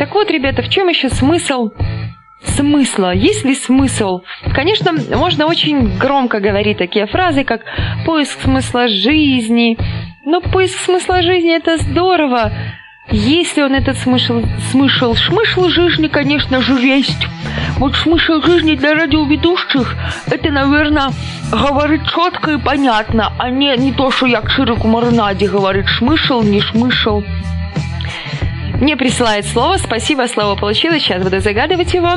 Так вот, ребята, в чем еще смысл смысла? Есть ли смысл? Конечно, можно очень громко говорить такие фразы, как поиск смысла жизни. Но поиск смысла жизни это здорово. Если он этот смысл, смысл, смысл жизни, конечно же, есть. Вот смысл жизни для радиоведущих, это, наверное, говорит четко и понятно, а не, не то, что я к широку маринаде говорит, смысл, не смысл. Мне присылает слово. Спасибо, слово получилось. Сейчас буду загадывать его.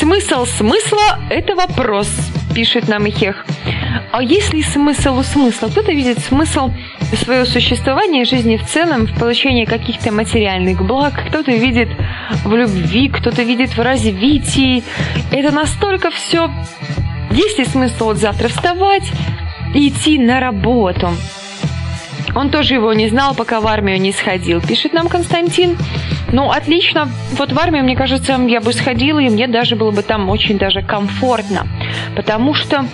Смысл смысла – это вопрос, пишет нам Ихех. А есть ли смысл у смысла? Кто-то видит смысл своего существования, жизни в целом, в получении каких-то материальных благ, кто-то видит в любви, кто-то видит в развитии. Это настолько все... Есть ли смысл вот завтра вставать и идти на работу? Он тоже его не знал, пока в армию не сходил, пишет нам Константин. Ну, отлично. Вот в армию, мне кажется, я бы сходила, и мне даже было бы там очень даже комфортно. Потому что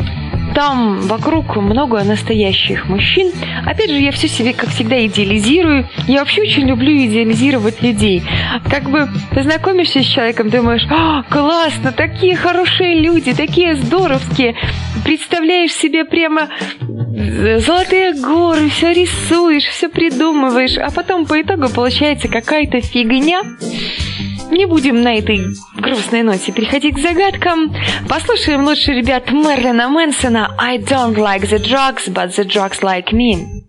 там вокруг много настоящих мужчин. Опять же, я все себе, как всегда, идеализирую. Я вообще очень люблю идеализировать людей. Как бы познакомишься с человеком, думаешь, о, классно, такие хорошие люди, такие здоровские. Представляешь себе прямо золотые горы, все рисуешь, все придумываешь, а потом по итогу получается какая-то фигня. Не будем на этой грустной ноте переходить к загадкам. Послушаем лучше ребят Мерлина Мэнсона «I don't like the drugs, but the drugs like me».